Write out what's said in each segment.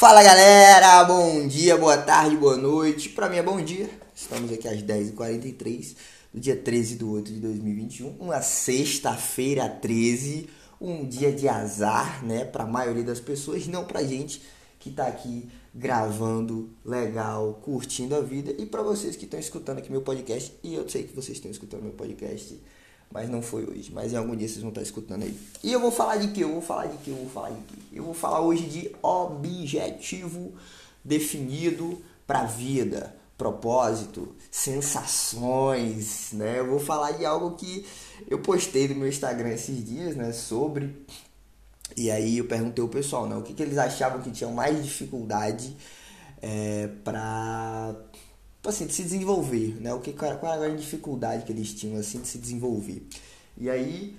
Fala galera, bom dia, boa tarde, boa noite. Para mim é bom dia. Estamos aqui às 10h43 do dia 13 de 8 de 2021, uma sexta-feira 13, um dia de azar, né, para a maioria das pessoas, não pra gente que tá aqui gravando legal, curtindo a vida e para vocês que estão escutando aqui meu podcast, e eu sei que vocês estão escutando meu podcast mas não foi hoje. Mas em algum dia vocês vão estar escutando aí. E eu vou falar de que? Eu vou falar de que? Eu vou falar de que? Eu vou falar hoje de objetivo definido para a vida, propósito, sensações, né? Eu vou falar de algo que eu postei no meu Instagram esses dias, né? Sobre e aí eu perguntei ao pessoal, né? O que, que eles achavam que tinham mais dificuldade é, para Tipo assim, de se desenvolver, né? O que, qual era a dificuldade que eles tinham, assim, de se desenvolver. E aí,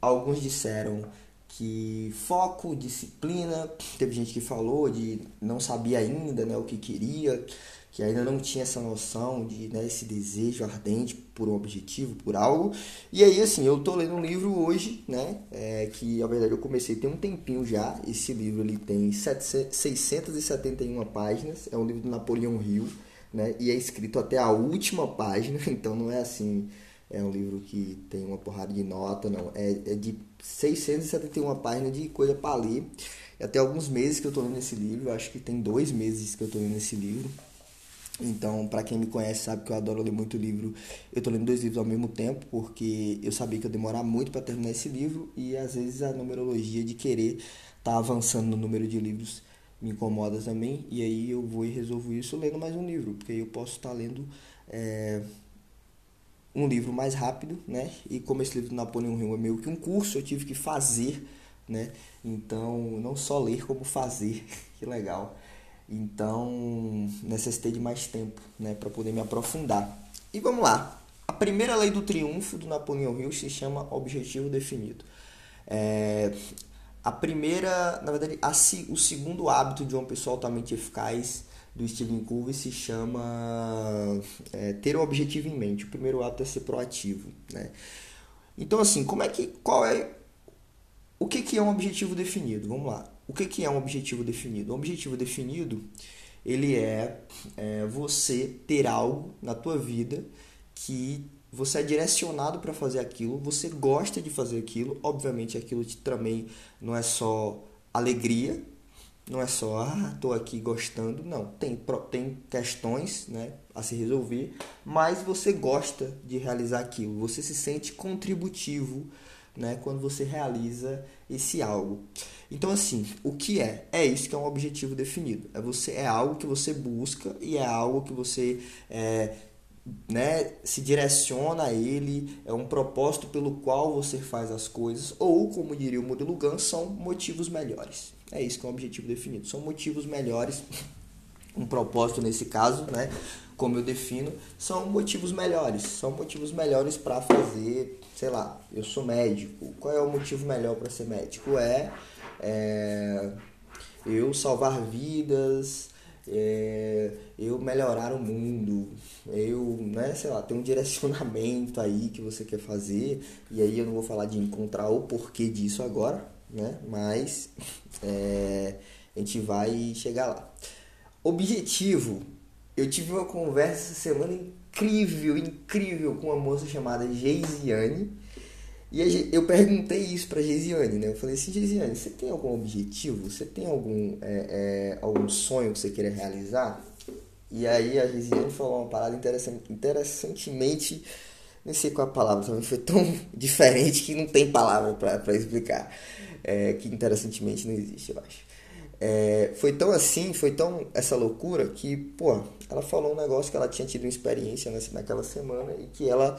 alguns disseram que foco, disciplina, teve gente que falou de não sabia ainda, né, o que queria, que ainda não tinha essa noção de, né, esse desejo ardente por um objetivo, por algo. E aí, assim, eu tô lendo um livro hoje, né, é, que, na verdade, eu comecei tem um tempinho já. Esse livro, ele tem 700, 671 páginas, é um livro do Napoleão Hill né? E é escrito até a última página, então não é assim, é um livro que tem uma porrada de nota, não. É, é de 671 páginas de coisa para ler. E até alguns meses que eu estou lendo esse livro, acho que tem dois meses que eu estou lendo esse livro. Então, para quem me conhece sabe que eu adoro ler muito livro. Eu estou lendo dois livros ao mesmo tempo, porque eu sabia que ia demorar muito para terminar esse livro e às vezes a numerologia de querer tá avançando no número de livros me incomoda também, e aí eu vou e resolvo isso lendo mais um livro, porque aí eu posso estar lendo é, um livro mais rápido, né? E como esse livro do Napoleão Hill é meio que um curso, eu tive que fazer, né? Então, não só ler, como fazer, que legal. Então, necessitei de mais tempo, né, para poder me aprofundar. E vamos lá. A primeira lei do triunfo do Napoleão Hill se chama objetivo definido. É, a primeira, na verdade, a, o segundo hábito de uma pessoa altamente eficaz do Stephen Covey se chama é, ter o um objetivo em mente. O primeiro hábito é ser proativo, né? Então, assim, como é que, qual é, o que, que é um objetivo definido? Vamos lá. O que, que é um objetivo definido? Um objetivo definido, ele é, é você ter algo na tua vida que você é direcionado para fazer aquilo, você gosta de fazer aquilo, obviamente aquilo também não é só alegria, não é só, ah, tô aqui gostando, não, tem, tem questões né, a se resolver, mas você gosta de realizar aquilo, você se sente contributivo né, quando você realiza esse algo. Então assim, o que é? É isso que é um objetivo definido. É você é algo que você busca e é algo que você é, né, se direciona a ele, é um propósito pelo qual você faz as coisas, ou, como diria o modelo Gans, são motivos melhores. É isso que é um objetivo definido. São motivos melhores, um propósito nesse caso, né, como eu defino, são motivos melhores. São motivos melhores para fazer, sei lá, eu sou médico. Qual é o motivo melhor para ser médico? É, é eu salvar vidas, é, eu melhorar o mundo, eu, né, sei lá, tem um direcionamento aí que você quer fazer, e aí eu não vou falar de encontrar o porquê disso agora, né, mas é, a gente vai chegar lá. Objetivo, eu tive uma conversa essa semana incrível, incrível com uma moça chamada Geisiane, e eu perguntei isso pra Gesiane, né? Eu falei assim, Gesiane, você tem algum objetivo? Você tem algum, é, é, algum sonho que você queira realizar? E aí a Gesiane falou uma parada interessante, interessantemente, nem sei qual a palavra, também foi tão diferente que não tem palavra para explicar. É, que interessantemente não existe, eu acho. É, foi tão assim, foi tão essa loucura que, pô, ela falou um negócio que ela tinha tido uma experiência nessa, naquela semana e que ela,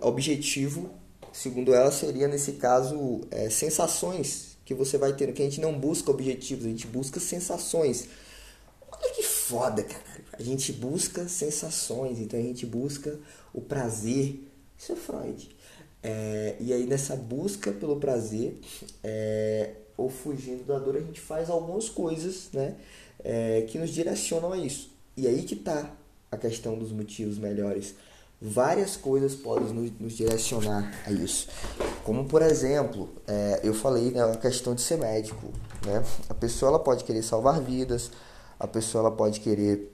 objetivo segundo ela, seria nesse caso é, sensações que você vai ter. Que a gente não busca objetivos, a gente busca sensações. Olha que foda, cara. A gente busca sensações, então a gente busca o prazer. Isso é Freud. É, e aí nessa busca pelo prazer, é, ou fugindo da dor, a gente faz algumas coisas né, é, que nos direcionam a isso. E aí que tá a questão dos motivos melhores várias coisas podem nos, nos direcionar a isso. Como, por exemplo, é, eu falei né, a questão de ser médico. Né? A pessoa ela pode querer salvar vidas, a pessoa ela pode querer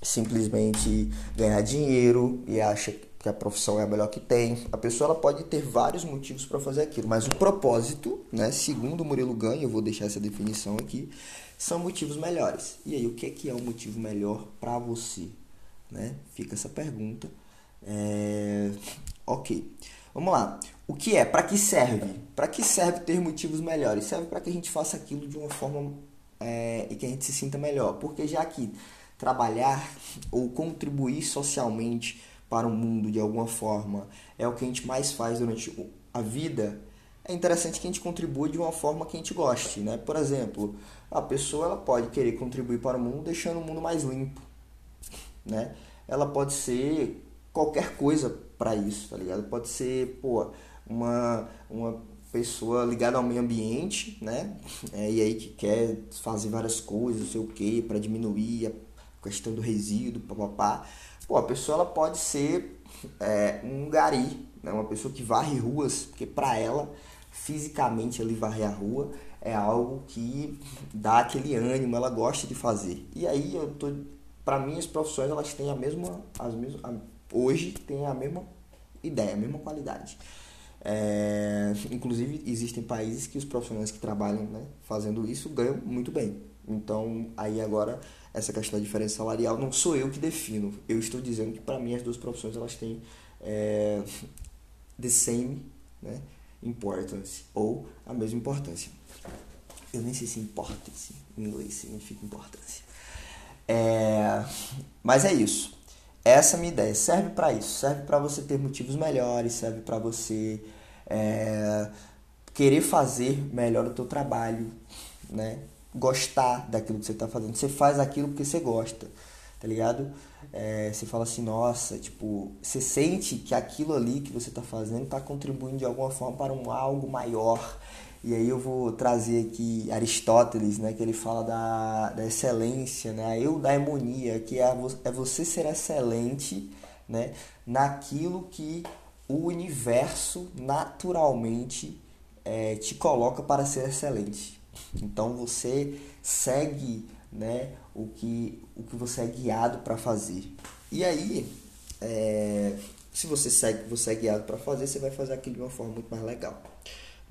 simplesmente ganhar dinheiro e acha que a profissão é a melhor que tem. A pessoa ela pode ter vários motivos para fazer aquilo, mas o propósito, né, segundo o Murilo Ganho, eu vou deixar essa definição aqui, são motivos melhores. E aí, o que é, que é um motivo melhor para você? Né? Fica essa pergunta. É... Ok. Vamos lá. O que é? Para que serve? Para que serve ter motivos melhores? Serve para que a gente faça aquilo de uma forma é, e que a gente se sinta melhor. Porque já que trabalhar ou contribuir socialmente para o mundo de alguma forma é o que a gente mais faz durante a vida, é interessante que a gente contribua de uma forma que a gente goste, né? Por exemplo, a pessoa ela pode querer contribuir para o mundo deixando o mundo mais limpo, né? Ela pode ser qualquer coisa para isso, tá ligado? Pode ser, pô, uma, uma pessoa ligada ao meio ambiente, né? É, e aí que quer fazer várias coisas, não sei o que, para diminuir a questão do resíduo, papapá. Pô, a pessoa ela pode ser é, um gari, né? uma pessoa que varre ruas, porque para ela, fisicamente, ele varrer a rua é algo que dá aquele ânimo, ela gosta de fazer. E aí eu tô, para mim as profissões elas têm a mesma, as mesmas, hoje tem a mesma ideia, a mesma qualidade. É, inclusive existem países que os profissionais que trabalham né, fazendo isso ganham muito bem. Então aí agora essa questão da diferença salarial não sou eu que defino. Eu estou dizendo que para mim as duas profissões elas têm é, the same né, importance ou a mesma importância. Eu nem sei se importance em inglês significa importância. É, mas é isso. Essa é minha ideia. Serve para isso. Serve para você ter motivos melhores. Serve para você é, querer fazer melhor o teu trabalho, né? gostar daquilo que você está fazendo. Você faz aquilo porque você gosta, tá ligado? É, você fala assim, nossa, tipo, você sente que aquilo ali que você está fazendo está contribuindo de alguma forma para um algo maior. E aí eu vou trazer aqui Aristóteles, né, que ele fala da, da excelência, né, a eudaimonia, que é, é você ser excelente né, naquilo que o universo naturalmente é, te coloca para ser excelente. Então você segue né, o, que, o que você é guiado para fazer. E aí, é, se você segue você é guiado para fazer, você vai fazer aquilo de uma forma muito mais legal.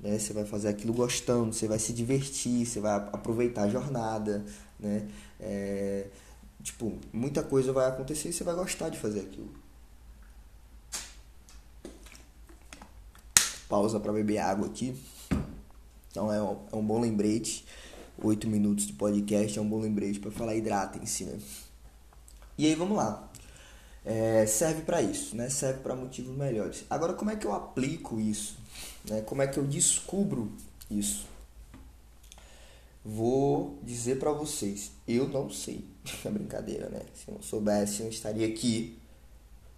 Né? Você vai fazer aquilo gostando, você vai se divertir, você vai aproveitar a jornada. Né? É, tipo, muita coisa vai acontecer e você vai gostar de fazer aquilo. Pausa para beber água aqui. Então é um, é um bom lembrete. Oito minutos de podcast é um bom lembrete para falar hidratem-se, né? E aí vamos lá. É, serve para isso, né? Serve para motivos melhores. Agora, como é que eu aplico isso? Né? Como é que eu descubro isso? Vou dizer para vocês, eu não sei. É brincadeira, né? Se eu não soubesse, eu estaria aqui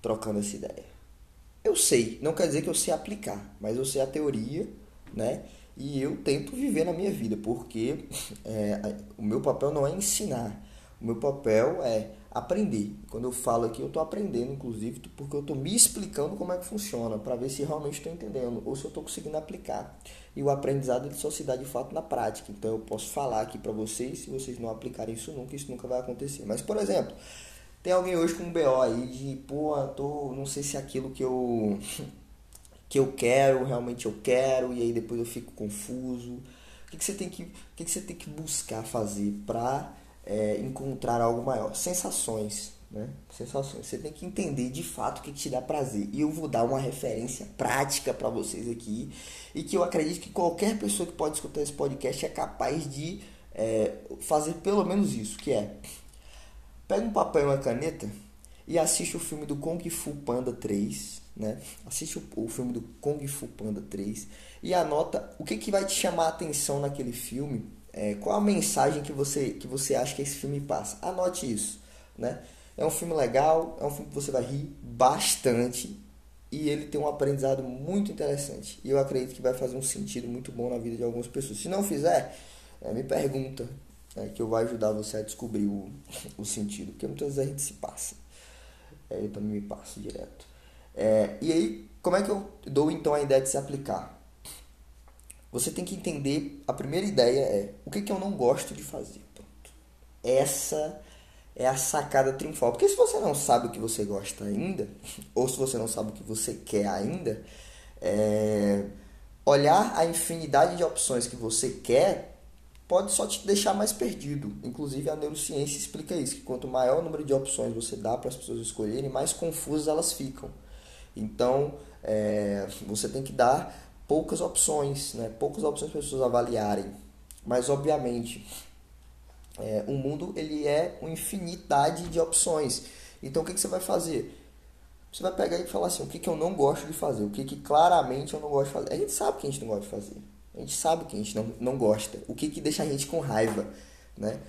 trocando essa ideia. Eu sei, não quer dizer que eu sei aplicar, mas eu sei a teoria, né? e eu tento viver na minha vida, porque é, o meu papel não é ensinar, o meu papel é aprender. Quando eu falo aqui, eu estou aprendendo, inclusive, porque eu estou me explicando como é que funciona, para ver se realmente estou entendendo ou se eu estou conseguindo aplicar. E o aprendizado ele só se dá de fato na prática. Então eu posso falar aqui para vocês, se vocês não aplicarem isso nunca, isso nunca vai acontecer. Mas, por exemplo, tem alguém hoje com um BO aí de, pô, tô, não sei se é aquilo que eu que eu quero, realmente eu quero, e aí depois eu fico confuso. O que, que você tem que, o que, que você tem que buscar fazer para é, encontrar algo maior? Sensações, né? Sensações. Você tem que entender de fato o que, te dá prazer. E eu vou dar uma referência prática para vocês aqui e que eu acredito que qualquer pessoa que pode escutar esse podcast é capaz de é, fazer pelo menos isso, que é pega um papel e uma caneta e assiste o filme do Kung Fu Panda 3 né? Assiste o, o, filme do Kung Fu Panda 3 e anota o que, que vai te chamar a atenção naquele filme, é, qual a mensagem que você, que você acha que esse filme passa. Anote isso, né? É um filme legal, é um filme que você vai rir bastante e ele tem um aprendizado muito interessante. E eu acredito que vai fazer um sentido muito bom na vida de algumas pessoas. Se não fizer, é, me pergunta, né, que eu vou ajudar você a descobrir o, o sentido, porque muitas vezes a gente se passa. É, eu também me passo direto. É, e aí, como é que eu dou então a ideia de se aplicar? Você tem que entender, a primeira ideia é o que, que eu não gosto de fazer. Pronto. Essa é a sacada triunfal. Porque se você não sabe o que você gosta ainda, ou se você não sabe o que você quer ainda, é, olhar a infinidade de opções que você quer pode só te deixar mais perdido. Inclusive a neurociência explica isso, que quanto maior o número de opções você dá para as pessoas escolherem, mais confusas elas ficam. Então, é, você tem que dar poucas opções, né? poucas opções para as pessoas avaliarem. Mas, obviamente, é, o mundo ele é uma infinidade de opções. Então, o que, que você vai fazer? Você vai pegar e falar assim, o que, que eu não gosto de fazer, o que, que claramente eu não gosto de fazer. A gente sabe que a gente não gosta de fazer. A gente sabe que a gente não, não gosta. O que, que deixa a gente com raiva, né?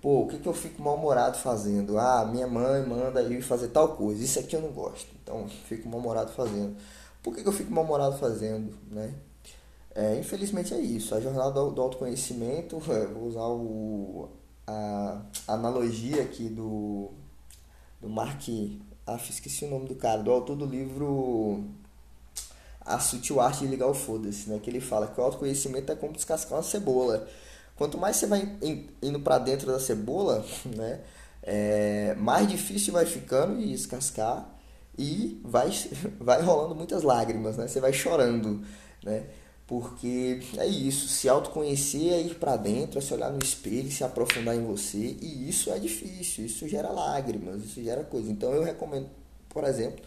Pô, o que, que eu fico mal-humorado fazendo? Ah, minha mãe manda eu fazer tal coisa. Isso aqui eu não gosto. Então, fico mal-humorado fazendo. Por que, que eu fico mal-humorado fazendo, né? É, infelizmente é isso. A jornada do, autoconhecimento, vou usar o, a, a analogia aqui do, do Mark... Ah, esqueci o nome do cara. Do autor do livro A Sutil Arte de Ligar o Foda-se, né? Que ele fala que o autoconhecimento é como descascar uma cebola Quanto mais você vai indo para dentro da cebola, né, é, mais difícil vai ficando de descascar e vai, vai rolando muitas lágrimas, né? Você vai chorando, né? Porque é isso, se autoconhecer é ir para dentro, é se olhar no espelho, se aprofundar em você, e isso é difícil, isso gera lágrimas, isso gera coisa. Então eu recomendo, por exemplo,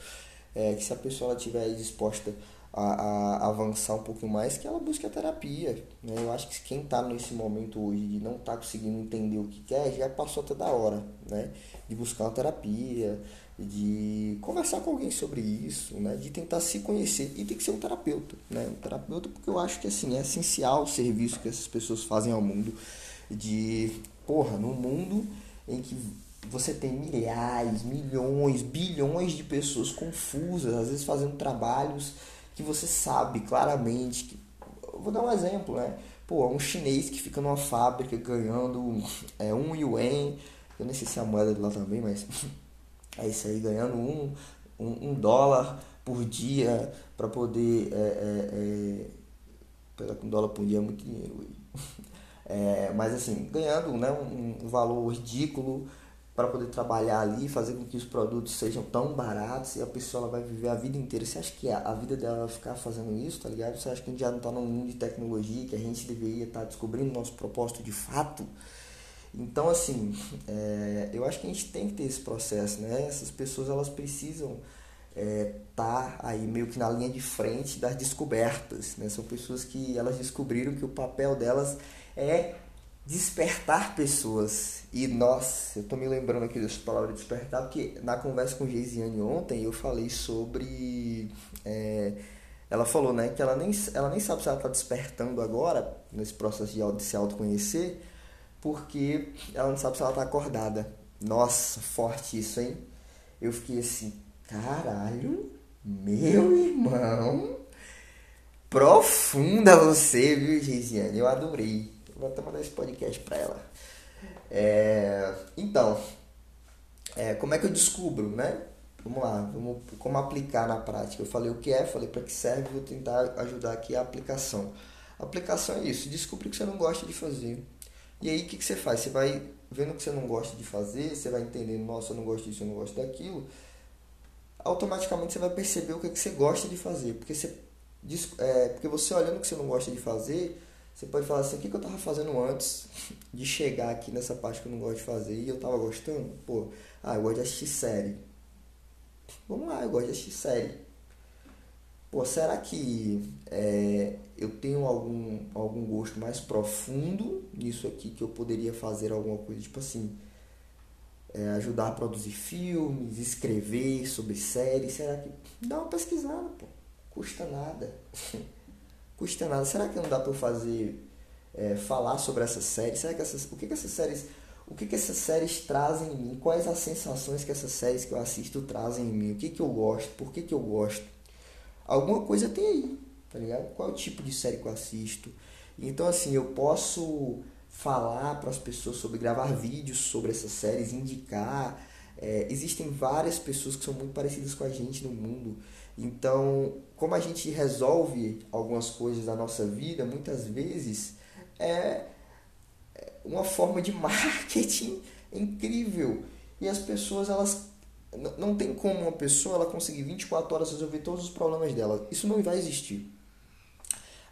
é, que se a pessoa estiver disposta a, a, avançar um pouquinho mais, que ela busque a terapia. Né? Eu acho que quem está nesse momento hoje de não tá conseguindo entender o que quer, já passou até da hora, né? De buscar uma terapia, de conversar com alguém sobre isso, né? De tentar se conhecer. E tem que ser um terapeuta, né? Um terapeuta porque eu acho que assim, é essencial o serviço que essas pessoas fazem ao mundo. De, porra, num mundo em que você tem milhares, milhões, bilhões de pessoas confusas, às vezes fazendo trabalhos que você sabe claramente que. vou dar um exemplo, né? Pô, um chinês que fica numa fábrica ganhando é, um yuan, eu nem sei se é a moeda de lá também, mas é isso aí, ganhando um, um, um dólar por dia para poder. É, é, é, um dólar por dia é muito dinheiro. É, mas assim, ganhando né, um, um valor ridículo para poder trabalhar ali, fazer com que os produtos sejam tão baratos e a pessoa ela vai viver a vida inteira. Você acha que a, vida dela vai ficar fazendo isso, tá ligado? Você acha que a gente já não está num mundo de tecnologia, que a gente deveria estar tá descobrindo nosso propósito de fato? Então, assim, é, eu acho que a gente tem que ter esse processo, né? Essas pessoas, elas precisam estar é, tá aí meio que na linha de frente das descobertas, né? São pessoas que elas descobriram que o papel delas é despertar pessoas. E nossa, eu tô me lembrando aqui dessa palavra despertar, porque na conversa com Geisiane ontem eu falei sobre. É, ela falou né, que ela nem, ela nem sabe se ela está despertando agora, nesse processo de se autoconhecer, porque ela não sabe se ela está acordada. Nossa, forte isso, hein? Eu fiquei assim, caralho, meu irmão, profunda você, viu, Geisiane? Eu adorei. Vou até mandar esse podcast para ela. É, então, é, como é que eu descubro, né? Vamos lá, vamos, como aplicar na prática. Eu falei o que é, falei para que serve, vou tentar ajudar aqui a aplicação. A aplicação é isso, descobrir o que você não gosta de fazer. E aí o que, que você faz? Você vai vendo o que você não gosta de fazer, você vai entendendo, nossa, eu não gosto disso, eu não gosto daquilo. Automaticamente você vai perceber o que, que você gosta de fazer. Porque você, é, porque você olhando o que você não gosta de fazer, você pode falar assim, o que, que eu tava fazendo antes de chegar aqui nessa parte que eu não gosto de fazer e eu tava gostando? Pô, ah, eu gosto de assistir série. Vamos lá, eu gosto de assistir série. Pô, será que é, eu tenho algum, algum gosto mais profundo nisso aqui que eu poderia fazer alguma coisa, tipo assim, é, ajudar a produzir filmes, escrever sobre séries? Será que. Dá uma pesquisada, pô. Custa nada. custa nada. Será que não dá para eu fazer é, falar sobre essas séries? Será que essas, o que, que essas séries o que, que essas séries trazem em mim? Quais as sensações que essas séries que eu assisto trazem em mim? O que, que eu gosto? Por que, que eu gosto? Alguma coisa tem aí, tá ligado? Qual é o tipo de série que eu assisto? Então, assim, eu posso falar para as pessoas sobre gravar vídeos sobre essas séries, indicar É, existem várias pessoas que são muito parecidas com a gente no mundo. Então, como a gente resolve algumas coisas da nossa vida, muitas vezes é uma forma de marketing incrível. E as pessoas, elas não tem como uma pessoa ela conseguir 24 horas resolver todos os problemas dela. Isso não vai existir.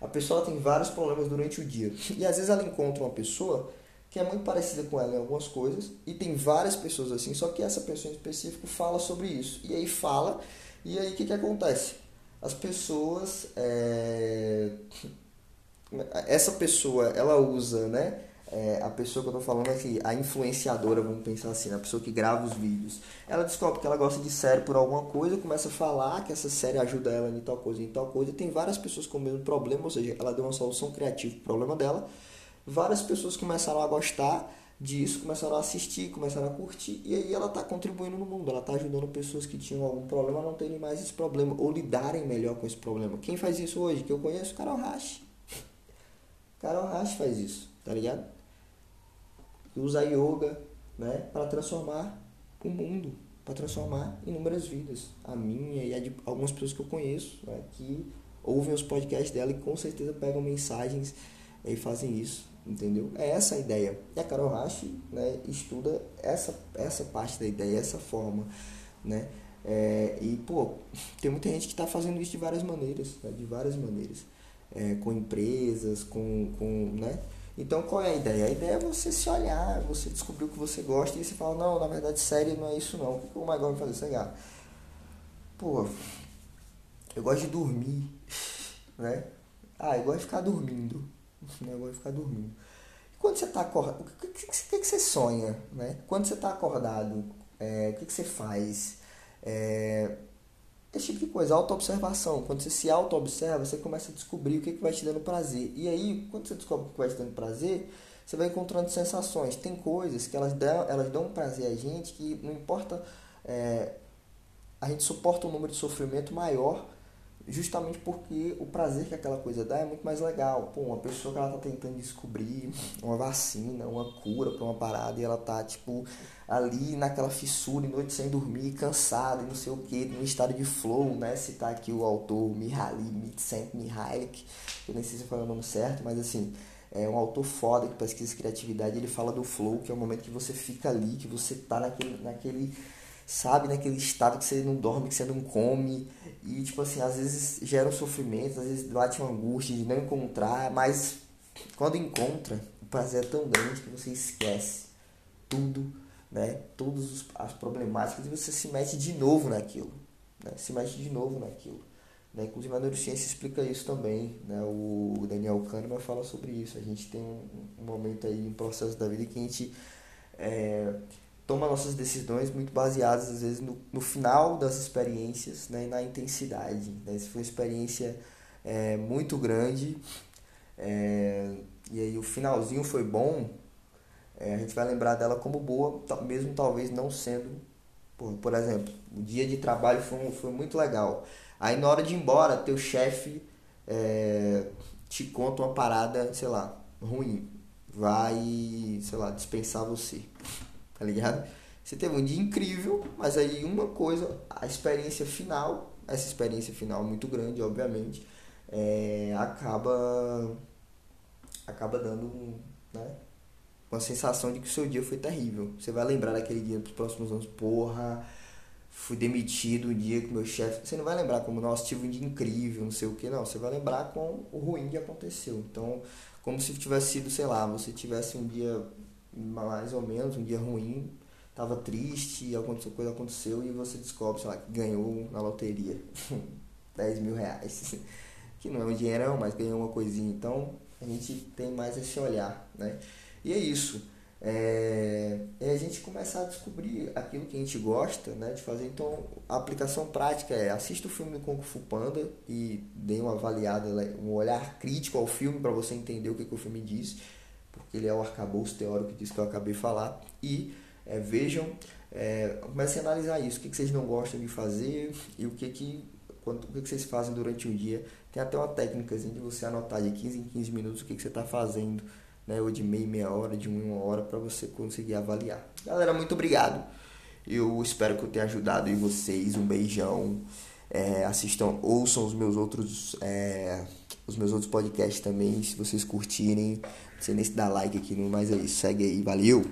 A pessoa tem vários problemas durante o dia. E às vezes ela encontra uma pessoa que é muito parecida com ela em algumas coisas e tem várias pessoas assim, só que essa pessoa em específico fala sobre isso. E aí fala, e aí o que, que acontece? As pessoas. É... Essa pessoa ela usa, né? É, a pessoa que eu tô falando aqui, a influenciadora, vamos pensar assim, a pessoa que grava os vídeos, ela descobre que ela gosta de série por alguma coisa, começa a falar que essa série ajuda ela em tal coisa, em tal coisa, tem várias pessoas com o mesmo problema, ou seja, ela deu uma solução criativa pro problema dela, várias pessoas começaram a gostar disso, começaram a assistir, começaram a curtir, e aí ela está contribuindo no mundo, ela está ajudando pessoas que tinham algum problema a não terem mais esse problema, ou lidarem melhor com esse problema. Quem faz isso hoje? Que eu conheço? Carol Rash. Carol Rash faz isso, tá ligado? Que usa yoga né, para transformar o mundo, para transformar inúmeras vidas. A minha e a de algumas pessoas que eu conheço, né, que ouvem os podcasts dela e com certeza pegam mensagens e fazem isso, entendeu? É essa a ideia. E a Carol Rashi né, estuda essa, essa parte da ideia, essa forma, né? É, e, pô, tem muita gente que está fazendo isso de várias maneiras, né, de várias maneiras. É, com empresas, com, com né? Então qual é a ideia? A ideia é você se olhar, você descobrir o que você gosta e você fala, não, na verdade série não é isso não. O que o gosta de fazer? Sei Pô, eu gosto de dormir, né? Ah, eu gosto de ficar dormindo. Né? Eu gosto de ficar dormindo. E quando você está acordado, o que, que, que, que, você sonha? Né? Quando você está acordado, é, o que, que você faz? É, esse tipo de coisa, autoobservação. Quando você se auto-observa, você começa a descobrir o que, que vai te dando prazer. E aí, quando você descobre o que vai te dando prazer, você vai encontrando sensações. Tem coisas que elas dão, elas dão prazer a gente que não importa. É, a gente suporta um número de sofrimento maior justamente porque o prazer que aquela coisa dá é muito mais legal. Pô, uma pessoa que ela tá tentando descobrir uma vacina, uma cura para uma parada e ela tá, tipo, ali naquela fissura, noite sem dormir, cansada e não sei o que, num estado de flow, né? Citar aqui o autor Mihaly Csikszentmihalyi, eu nem sei se foi o nome certo, mas assim, é um autor foda que pesquisa criatividade, ele fala do flow, que é o momento que você fica ali, que você tá naquele, naquele sabe, naquele estado que você não dorme, que você não come, e tipo assim, às vezes gera um sofrimento, às vezes bate uma angústia de não encontrar, mas quando encontra, o prazer é tão grande que você esquece tudo, né? Todas as problemáticas e você se mete de novo naquilo, né? Se mete de novo naquilo. Né? Inclusive a neurociência explica isso também, né? O Daniel Kahneman fala sobre isso. A gente tem um, um momento aí, um processo da vida que a gente é, toma nossas decisões muito baseadas, às vezes, no, no final das experiências né, e na intensidade. Né? Se foi uma experiência é, muito grande é, e aí o finalzinho foi bom, é, a gente vai lembrar dela como boa, mesmo talvez não sendo. Por, por exemplo, o dia de trabalho foi, foi muito legal. Aí na hora de ir embora, teu chefe é, te conta uma parada, sei lá, ruim. Vai, sei lá, dispensar você tá ligado? Você teve um dia incrível, mas aí uma coisa, a experiência final, essa experiência final muito grande, obviamente, é, acaba acaba dando né, uma sensação de que o seu dia foi terrível. Você vai lembrar daquele dia dos próximos anos, porra, fui demitido o dia que meu chefe. Você não vai lembrar como, nossa, tive um dia incrível, não sei o que, não. Você vai lembrar com o ruim que aconteceu. Então, como se tivesse sido, sei lá, você tivesse um dia mais ou menos, um dia ruim, tava triste, aconteceu, coisa aconteceu e você descobre, sei lá, que ganhou na loteria 10 mil reais. Que não é um dinheirão, mas ganhou uma coisinha. Então a gente tem mais esse olhar, né? E é isso. É, é a gente começar a descobrir aquilo que a gente gosta né, de fazer. Então, a aplicação prática é assista o filme do Kung Fu Panda e dê uma avaliada, um olhar crítico ao filme para você entender o que, que o filme diz porque ele é o arcabouço teórico disso que eu acabei de falar. E é, vejam, é, comecem a analisar isso, o que, que vocês não gostam de fazer e o que, que, quanto, o que, que vocês fazem durante o dia. Tem até uma técnica de você anotar de 15 em 15 minutos o que, que você está fazendo, né? ou de meia, meia hora, de uma hora, para você conseguir avaliar. Galera, muito obrigado. Eu espero que eu tenha ajudado em vocês. Um beijão. É, assistam, ouçam os meus outros é, os meus outros podcasts também, se vocês curtirem. Não sei nem se dá like aqui, mas é. Segue aí, valeu!